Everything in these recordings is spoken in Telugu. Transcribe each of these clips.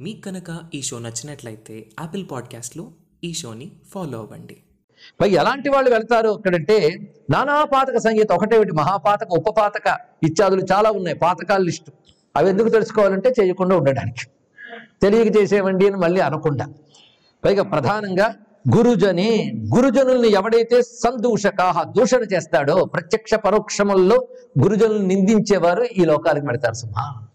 మీకు కనుక ఈ షో నచ్చినట్లయితే యాపిల్ పాడ్కాస్ట్లో ఈ షోని ఫాలో అవ్వండి. పై ఎలాంటి వాళ్ళు వెళ్తారు అక్కడంటే నానా పాతక సంగీతం ఒకటేమిటి మహాపాతక ఉపపాతక ఇత్యాదులు చాలా ఉన్నాయి. పాతకాల లిస్టు. అవి ఎందుకు తెలుసుకోవాలంటే చేయకుండా ఉండడానికి. తెలియక చేసేవండి అని మళ్ళీ అనకుండా. పైగా ప్రధానంగా గురుజని గురుజనుల్ని ఎవడైతే సందూషకాహ దూషణ చేస్తాడో ప్రత్యక్ష పరోక్షముల్లో గురుజనులు నిందించేవారు ఈ లోకాలకు పెడతారు సుమా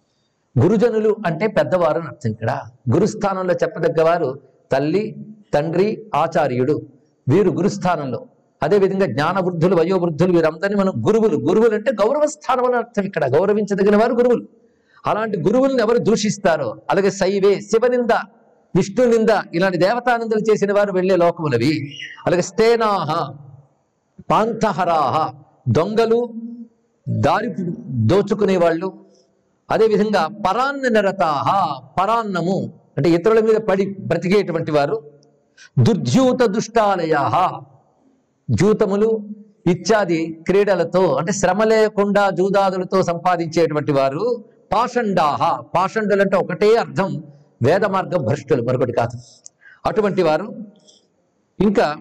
గురుజనులు అంటే పెద్దవారు అని అర్థం ఇక్కడ. గురుస్థానంలో చెప్పదగ్గవారు తల్లి తండ్రి ఆచార్యుడు. వీరు గురుస్థానంలో. అదేవిధంగా జ్ఞానవృద్ధులు వయోవృద్ధులు వీరందరినీ మనం గురువులు. గురువులు అంటే గౌరవ స్థానం అని అర్థం ఇక్కడ. గౌరవించదగిన వారు గురువులు. అలాంటి గురువుల్ని ఎవరు దూషిస్తారో? అలాగే శైవే శివనింద విష్ణు నింద ఇలాంటి దేవతానిందలు చేసిన వారు వెళ్ళే లోకములవి. అలాగే స్థేనాహ పాంతహరాహ దొంగలు దారి దోచుకునే వాళ్ళు అదేవిధంగా పరాన్న నిరతాహ పరాన్నము అంటే ఇతరుల మీద పడి బ్రతికేటువంటి వారు దుర్జ్యూత దుష్టాలయ జూతములు ఇత్యాది క్రీడలతో అంటే శ్రమ లేకుండా జూదాదులతో సంపాదించేటువంటి వారు పాషండాహ పాషండులు అంటే ఒకటే అర్థం వేద మార్గం భ్రష్టులు మరొకటి కాదు. అటువంటి వారు ఇంకా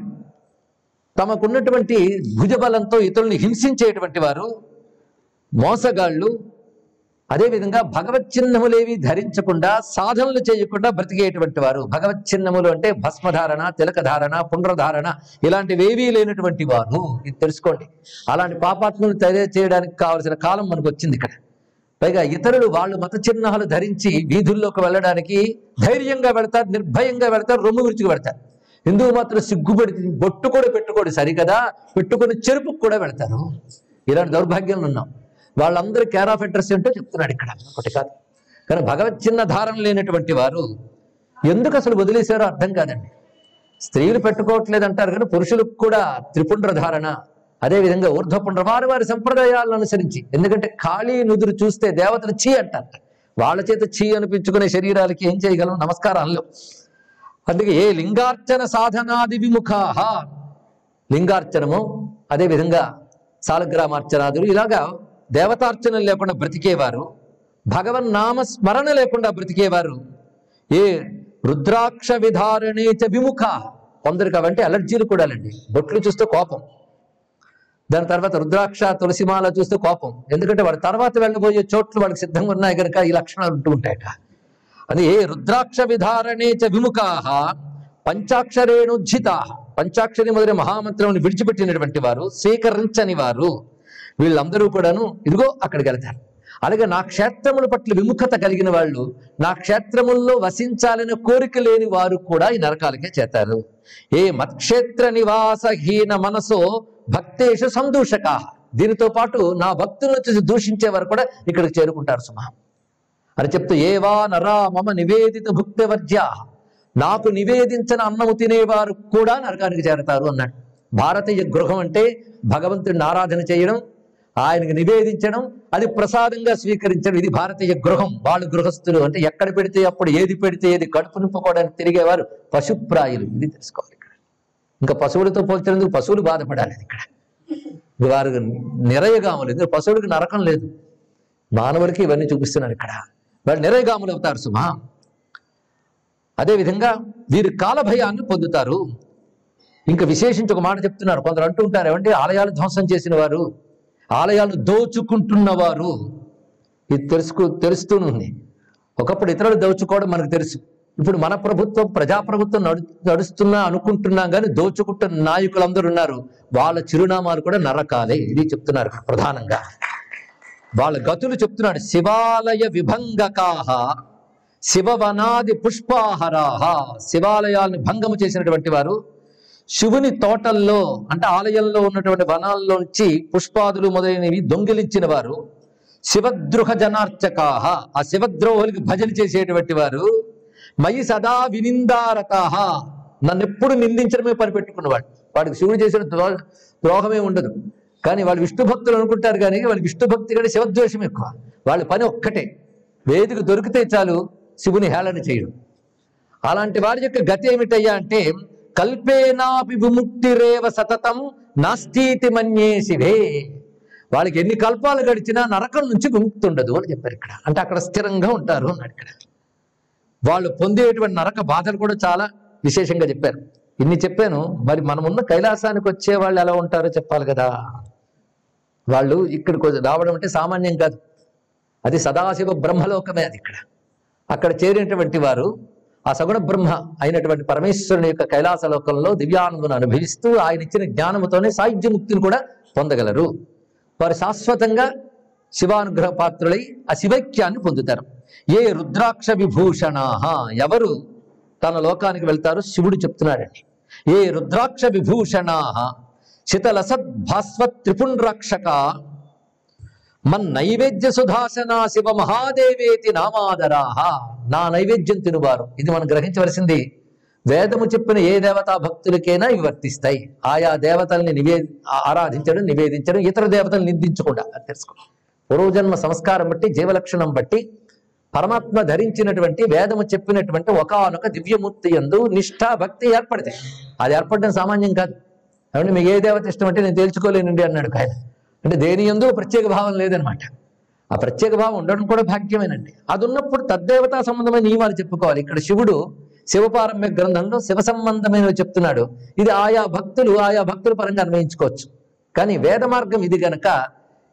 తమకున్నటువంటి భుజబలంతో ఇతరుల్ని హింసించేటువంటి వారు మోసగాళ్ళు అదేవిధంగా భగవత్ చిహ్నములేవి ధరించకుండా సాధనలు చేయకుండా బ్రతికేటువంటి వారు. భగవత్ చిహ్నములు అంటే భస్మధారణ తిలకధారణ పునరధారణ ఇలాంటివేవీ లేనటువంటి వారు. ఇది తెలుసుకోండి. అలాంటి పాపాత్మలు తయారు చేయడానికి కావలసిన కాలం మనకు వచ్చింది ఇక్కడ. పైగా ఇతరులు వాళ్ళు మత చిహ్నాలు ధరించి వీధుల్లోకి వెళ్ళడానికి ధైర్యంగా వెళతారు నిర్భయంగా వెళతారు రొమ్ము విరుచుకు పెడతారు హిందువు మాత్రం సిగ్గుపడి బొట్టు కూడా పెట్టుకోడు సరికదా? పెట్టుకుని చెరుపుకు కూడా వెళతారు. ఇలాంటి దౌర్భాగ్యంలో ఉన్నాం. వాళ్ళందరూ కేర్ ఆఫ్ అడ్రస్ ఏంటో చెప్తున్నాడు ఇక్కడ. ఒకటి కాదు. కానీ భగవత్ చిన్న ధారణ లేనటువంటి వారు ఎందుకు అసలు వదిలేశారో అర్థం కాదండి. స్త్రీలు పెట్టుకోవట్లేదు అంటారు కానీ పురుషులకు కూడా త్రిపుండ్ర ధారణ అదేవిధంగా ఊర్ధ్వపుండ్ర వారి వారి సంప్రదాయాలను అనుసరించి. ఎందుకంటే ఖాళీ నుదురు చూస్తే దేవతలు చీ అంటారు. వాళ్ళ చేత చీ అనిపించుకునే శరీరాలకి ఏం చేయగలం? నమస్కారాలు. అందుకే ఏ లింగార్చన సాధనాది విముఖాహ. లింగార్చనము అదేవిధంగా సాలగ్రామార్చనాదులు ఇలాగా దేవతార్చనలు లేకుండా బ్రతికేవారు భగవన్ నామ స్మరణ లేకుండా బ్రతికేవారు. ఏ రుద్రాక్ష విధారణే చ విముఖ. కొందరికి అవంటే అలర్జీలు కూడా అండి బొట్లు చూస్తే కోపం. దాని తర్వాత రుద్రాక్ష తులసిమాల చూస్తే కోపం. ఎందుకంటే వాడు తర్వాత వెళ్ళబోయే చోట్లు వాళ్ళకి సిద్ధంగా ఉన్నాయి కనుక ఈ లక్షణాలు ఉంటూ ఉంటాయట. అది ఏ రుద్రాక్ష విధారణే చ విముఖాహ పంచాక్షరేణుజ్జిత పంచాక్షరి మొదలైన మహామంత్రముని విడిచిపెట్టినటువంటి వారు స్వీకరించని వారు. వీళ్ళందరూ కూడాను ఇదిగో అక్కడికి వెళ్తారు. అలాగే నా క్షేత్రముల పట్ల విముఖత కలిగిన వాళ్ళు నా క్షేత్రముల్లో వసించాలనే కోరిక లేని వారు కూడా ఈ నరకాలకే చేతారు. ఏ మత్క్షేత్ర నివాసహీన మనసో భక్తేషు సందూషక. దీనితో పాటు నా భక్తులను దూషించే వారు కూడా ఇక్కడికి చేరుకుంటారు సుమా. అని చెప్తూ ఏవా నరా మమ నివేదిత భుక్తవర్జ్య. నాకు నివేదించిన అన్నము తినేవారు కూడా నరకానికి చేరతారు అన్నాడు. భారతీయ గృహం అంటే భగవంతుడిని ఆరాధన చేయడం ఆయనకు నివేదించడం అది ప్రసాదంగా స్వీకరించడం. ఇది భారతీయ గృహం. వాళ్ళు గృహస్థులు అంటే ఎక్కడ పెడితే అప్పుడు ఏది పెడితే ఏది కడుపు నింపుకోవడానికి తిరిగేవారు పశుప్రాయులు. ఇది తెలుసుకోవాలి ఇక్కడ. ఇంకా పశువులతో పోల్చినందుకు పశువులు బాధపడాలి ఇక్కడ. వారు నిరయగాములు. ఎందుకంటే పశువులకు నరకం లేదు. మానవులకి ఇవన్నీ చూపిస్తున్నారు ఇక్కడ. వాళ్ళు నిరయగాములు అవుతారు సుమా. అదేవిధంగా వీరు కాలభయాన్ని పొందుతారు. ఇంకా విశేషించి ఒక మాట చెప్తున్నారు. కొందరు అంటూ ఉంటారు ఏమంటే ఆలయాలు ధ్వంసం చేసిన వారు. ఆలయాలు దోచుకుంటున్నవారు. ఇది తెలుసుకు తెలుస్తూనే ఒకప్పుడు ఇతరులు దోచుకోవడం మనకు తెలుసు. ఇప్పుడు మన ప్రభుత్వం ప్రజాప్రభుత్వం నడు నడుస్తున్నా అనుకుంటున్నాం కానీ దోచుకుంటున్న నాయకులందరూ ఉన్నారు. వాళ్ళ చిరునామాలు కూడా నరకాలే ఇది చెప్తున్నారు ప్రధానంగా. వాళ్ళ గతులు చెప్తున్నాడు. శివాలయ విభంగకాహ శివవనాది పుష్పాహరాహ శివాలయాల్ని భంగము చేసినటువంటి వారు శివుని తోటల్లో అంటే ఆలయంలో ఉన్నటువంటి వనాల్లోంచి పుష్పాదులు మొదలైనవి దొంగిలించిన వారు. శివద్రుహ జనార్చకాహ. ఆ శివద్రోహులకి భజన చేసేటువంటి వారు. మయి సదా వినిందారకాహ. నన్ను ఎప్పుడు నిందించడమే పనిపెట్టుకున్నవాడు. వాడికి శివుడు చేసిన ద్రోహమే ఉండదు. కానీ వాళ్ళు విష్ణు భక్తులు అనుకుంటారు కానీ వాళ్ళు విష్ణు భక్తి కంటే శివద్వేషం ఎక్కువ. వాళ్ళ పని ఒక్కటే. వేదిక దొరికితే చాలు శివుని హేళన చేయడం. అలాంటి వారి యొక్క గతి ఏమిటయ్యా అంటే కల్పేనాపి విముక్తిరేవ సతతం నాస్తీతి మన్యేసివే. వాళ్ళకి ఎన్ని కల్పాలు గడిచినా నరకం నుంచి విముక్తి ఉండదు అని చెప్పారు ఇక్కడ. అంటే అక్కడ స్థిరంగా ఉంటారు అన్నాడు ఇక్కడ. వాళ్ళు పొందేటువంటి నరక బాధలు కూడా చాలా విశేషంగా చెప్పారు. ఇన్ని చెప్పాను మరి మనమున్న కైలాసానికి వచ్చే వాళ్ళు ఎలా ఉంటారో చెప్పాలి కదా. వాళ్ళు ఇక్కడికి రావడం అంటే సామాన్యం కాదు. అది సదాశివ బ్రహ్మలోకమే అది ఇక్కడ. అక్కడ చేరినటువంటి వారు ఆ సగుణ బ్రహ్మ అయినటువంటి పరమేశ్వరుని యొక్క కైలాస లోకంలో దివ్యానందను అనుభవిస్తూ ఆయన ఇచ్చిన జ్ఞానముతోనే సాయుధ్య ముక్తిని కూడా పొందగలరు. వారు శాశ్వతంగా శివానుగ్రహ పాత్రులై ఆ శివైక్యాన్ని పొందుతారు. ఏ రుద్రాక్ష విభూషణాహ ఎవరు తన లోకానికి వెళ్తారు శివుడు చెప్తున్నాడండి. ఏ రుద్రాక్ష విభూషణాహ శితలసద్ భాస్వత్ త్రిపుండ్రాక్షక మన్ నైవేద్య సుధాసన శివ మహాదేవేతి నామాదరాహ. నా నైవేద్యం తినువారు. ఇది మనం గ్రహించవలసింది. వేదము చెప్పిన ఏ దేవతా భక్తులకైనా ఇవి వర్తిస్తాయి. ఆయా దేవతల్ని నివే ఆరాధించడం నివేదించడం ఇతర దేవతలు నిందించకుండా. అది తెలుసుకో పూర్వజన్మ సంస్కారం బట్టి జీవలక్షణం బట్టి పరమాత్మ ధరించినటువంటి వేదము చెప్పినటువంటి ఒకానొక దివ్యమూర్తి ఎందు నిష్ఠా భక్తి ఏర్పడతాయి అది ఏర్పడడం సామాన్యం కాదు. కాబట్టి మీకు ఏ దేవత ఇష్టం అంటే నేను తేల్చుకోలేనండి అన్నాడు ఆయన. అంటే దేని ఎందు ప్రత్యేక భావం లేదనమాట ఆ ప్రత్యేక భావం ఉండడం కూడా భాగ్యమేనండి. అది ఉన్నప్పుడు తద్దేవతా సంబంధమైన నియమాలు చెప్పుకోవాలి. ఇక్కడ శివుడు శివపారమ్య గ్రంథంలో శివ సంబంధమైనవి చెప్తున్నాడు. ఇది ఆయా భక్తులు ఆయా భక్తుల పరంగా అన్వయించుకోవచ్చు. కానీ వేద మార్గం ఇది గనక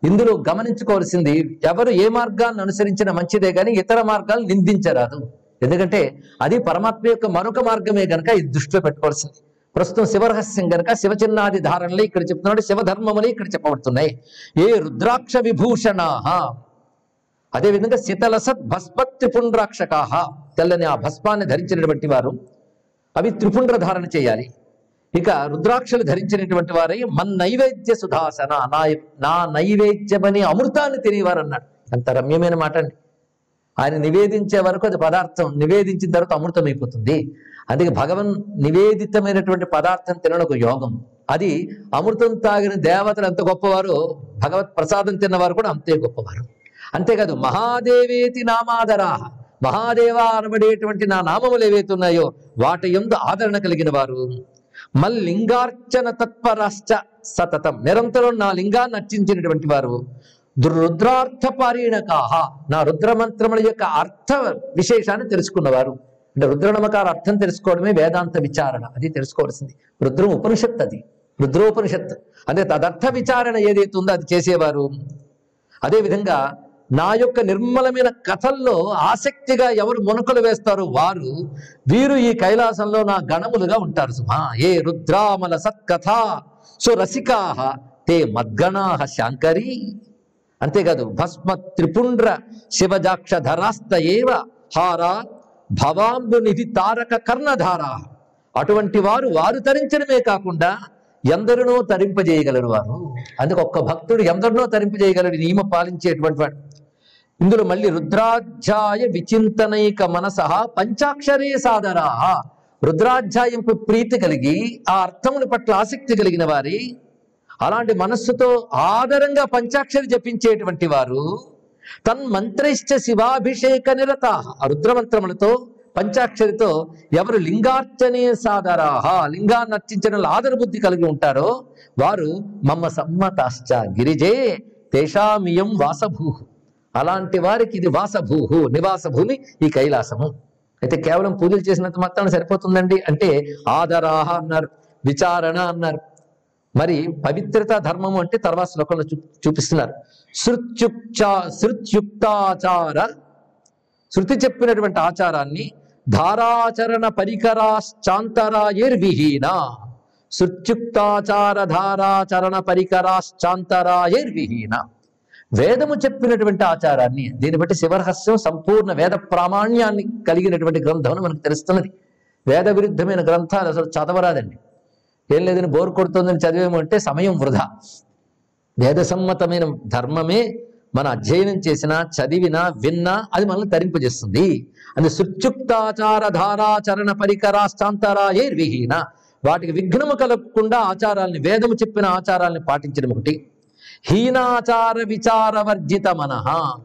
ఇందులో గమనించుకోవాల్సింది ఎవరు ఏ మార్గాన్ని అనుసరించిన మంచిదే కానీ ఇతర మార్గాలు నిందించరాదు. ఎందుకంటే అది పరమాత్మ యొక్క మరొక మార్గమే గనక ఇది దృష్టిలో పెట్టుకోవాల్సింది. ప్రస్తుతం శివరహస్యం గనక శివచిన్నాది ధారణలు ఇక్కడ చెప్తున్నాడు. శివధర్మములు ఇక్కడ చెప్పబడుతున్నాయి. ఏ రుద్రాక్ష విభూషణా అదేవిధంగా శీతలసత్ భస్మ త్రిపుండ్రాక్షకాహ. తెల్లని ఆ భస్మాన్ని ధరించినటువంటి వారు అవి త్రిపుండ్ర ధారణ చేయాలి. ఇక రుద్రాక్షలు ధరించినటువంటి వారై మన్ నైవేద్య సుధాసన నా నా నైవేద్యమని అమృతాన్ని తినేవారు అన్నాడు అంత రమ్యమైన మాట అండి ఆయన నివేదించే వరకు అది పదార్థం నివేదించిన తర్వాత అమృతం అయిపోతుంది అందుకే భగవన్ నివేదితమైనటువంటి పదార్థం తినడం ఒక యోగం. అది అమృతం తాగిన దేవతలు ఎంత గొప్పవారు భగవత్ ప్రసాదం తిన్నవారు కూడా అంతే గొప్పవారు. అంతేకాదు మహాదేవేతి నామాదరా మహాదేవ అనబడేటువంటి నా నామములు ఏవైతే ఉన్నాయో వాటి ఎందు ఆదరణ కలిగిన వారు. మల్లింగార్చన తత్పరాశ్చ సతతం. నిరంతరం నా లింగాన్ని అర్చించినటువంటి వారు. రుద్రార్థ పారీణకాహ నా రుద్రమంత్రముల యొక్క అర్థ విశేషాన్ని తెలుసుకున్నవారు. అంటే రుద్రనమకార అర్థం తెలుసుకోవడమే వేదాంత విచారణ. అది తెలుసుకోవాల్సింది. రుద్రం ఉపనిషత్ అది. రుద్రోపనిషత్ అంటే తదర్థ విచారణ ఏదైతే ఉందో అది చేసేవారు. అదేవిధంగా నా యొక్క నిర్మలమైన కథల్లో ఆసక్తిగా ఎవరు మునకలు వేస్తారో వారు వీరు ఈ కైలాసంలో నా గణములుగా ఉంటారు. సుమా ఏ రుద్రామల సత్కథ సో రసికాహ తే మద్గణాహ శాంకరి. అంతేకాదు భస్మ త్రిపుండ్ర శివజాక్ష ధరాస్త ఏవ హారా భవాంబునిధి తారక కర్ణధార. అటువంటి వారు వారు తరించడమే కాకుండా ఎందరినో తరింపజేయగలరు వారు. అందుకు ఒక్క భక్తుడు ఎందరినో తరింపజేయగలడు నియమ పాలించేటువంటి వాడు. ఇందులో మళ్ళీ రుద్రాధ్యాయ విచింతనైక మనస పంచాక్షరే సాదరా. రుద్రాధ్యాయంపు ప్రీతి కలిగి ఆ అర్థముల పట్ల ఆసక్తి కలిగిన వారి అలాంటి మనస్సుతో ఆదరంగా పంచాక్షరి జపించేటువంటి వారు తన్మంత్రైశ్చ శివాభిషేక నిరత ఆ రుద్రమంత్రములతో పంచాక్షరితో ఎవరు లింగార్చనే సాదరాహ లింగాన్ని అర్చించడంలో ఆదర బుద్ధి కలిగి ఉంటారో వారు మమ్మ సమ్మతాశ్చ గిరిజే తేషామియం వాసభూ అలాంటి వారికి ఇది వాసభూహు నివాస భూమి ఈ కైలాసము. అయితే కేవలం పూజలు చేసినంత మాత్రాన సరిపోతుందండి అంటే ఆదరాహ అన్నారు విచారణ అన్నారు. మరి పవిత్రత ధర్మము అంటే తర్వాత శ్లోకంలో చూ చూపిస్తున్నారు. శృత్యుక్చా శృత్యుక్తాచార శృతి చెప్పినటువంటి ఆచారాన్ని ధారాచరణ పరికరాశ్చాంతరాయైర్విహీన. శృత్యుక్తాచార ధారాచరణ పరికరాశ్చాంతరాయైర్విహీన. వేదము చెప్పినటువంటి ఆచారాన్ని దీన్ని బట్టి శివరహస్యం సంపూర్ణ వేద ప్రామాణ్యాన్ని కలిగినటువంటి గ్రంథం అని మనకు తెలుస్తున్నది. వేద విరుద్ధమైన గ్రంథాలు అసలు చదవరాదండి. ఏం లేదని బోర్ కొడుతుందని చదివేమంటే సమయం వృధా. వేదసమ్మతమైన ధర్మమే మన అధ్యయనం చేసినా చదివినా విన్నా అది మనల్ని తరింపజేస్తుంది. అది సుచ్యుక్తాచార ధారాచరణ పరికరాష్టాంతరాయే విహీన. వాటికి విఘ్నము కలగకుండా ఆచారాల్ని వేదము చెప్పిన ఆచారాల్ని పాటించడం ఒకటి. హీనాచార విచారవర్జిత మనహ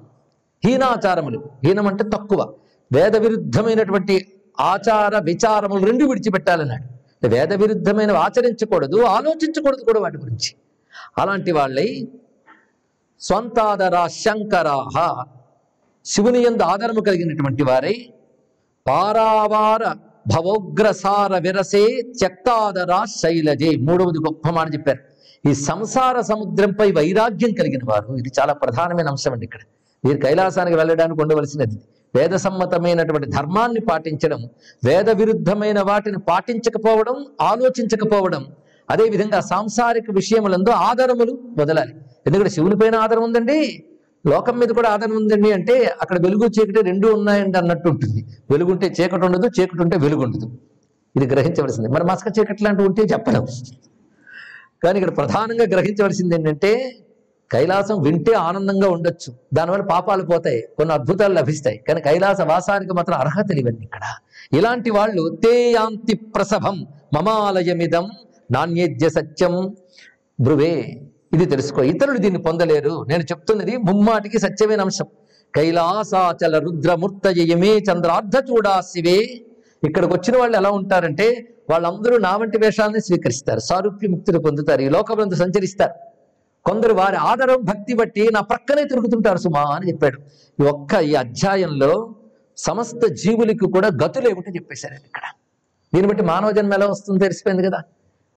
హీనాచారములు. హీనం అంటే తక్కువ. వేద విరుద్ధమైనటువంటి ఆచార విచారములు రెండు విడిచిపెట్టాలన్నాడు. వేద విరుద్ధమైనవి ఆచరించకూడదు ఆలోచించకూడదు కూడా వాటి గురించి. అలాంటి వాళ్ళై స్వంతాదర శంకరాహ శివుని ఎందు ఆధారము కలిగినటువంటి వారై పారావార భవోగ్రసార విరసే త్యక్తాదర శైలజే. మూడవది గొప్ప మాట చెప్పారు. ఈ సంసార సముద్రంపై వైరాగ్యం కలిగిన వారు ఇది చాలా ప్రధానమైన అంశం అండి ఇక్కడ. మీరు కైలాసానికి వెళ్ళడానికి ఉండవలసినది వేద సమ్మతమైనటువంటి ధర్మాన్ని పాటించడం వేద విరుద్ధమైన వాటిని పాటించకపోవడం ఆలోచించకపోవడం అదేవిధంగా సాంసారిక విషయములందు ఆధారములు వదలాలి ఎందుకంటే శివుని పైన ఆధారం ఉందండి లోకం మీద కూడా ఆధారం ఉందండి అంటే అక్కడ వెలుగు చీకటి రెండు ఉన్నాయండి అన్నట్టు ఉంటుంది. వెలుగుంటే చీకటి ఉండదు చీకటి ఉంటే వెలుగు ఉండదు. ఇది గ్రహించవలసింది. మరి మసక చీకటి లాంటివి ఉంటే చెప్పడం కానీ ఇక్కడ ప్రధానంగా గ్రహించవలసింది ఏంటంటే కైలాసం వింటే ఆనందంగా ఉండొచ్చు. దానివల్ల పాపాలు పోతాయి కొన్ని అద్భుతాలు లభిస్తాయి. కానీ కైలాస వాసానికి మాత్రం అర్హతలు ఇవన్నీ ఇక్కడ. ఇలాంటి వాళ్ళు తేయాంతి ప్రసభం మమాలయమిదం నాణ్యేద్య సత్యం. బ్రువే ఇది తెలుసుకో. ఇతరులు దీన్ని పొందలేరు. నేను చెప్తున్నది ముమ్మాటికి సత్యమైన అంశం. కైలాసాచల రుద్రమూర్తయమే చంద్రార్ధ చూడా శివే ఇక్కడికి వచ్చిన వాళ్ళు ఎలా ఉంటారంటే వాళ్ళందరూ నా వంటి వేషాలని స్వీకరిస్తారు. సారూప్య ముక్తిని పొందుతారు. ఈ లోకమందు సంచరిస్తారు. కొందరు వారి ఆదరం భక్తి బట్టి నా ప్రక్కనే తిరుగుతుంటారు సుమా అని చెప్పాడు. ఈ ఒక్క ఈ అధ్యాయంలో సమస్త జీవులకు కూడా గతులు ఏమిటో చెప్పేశారండి ఇక్కడ. దీన్ని బట్టి మానవ జన్మ ఎలా వస్తుందో తెలిసిపోయింది కదా.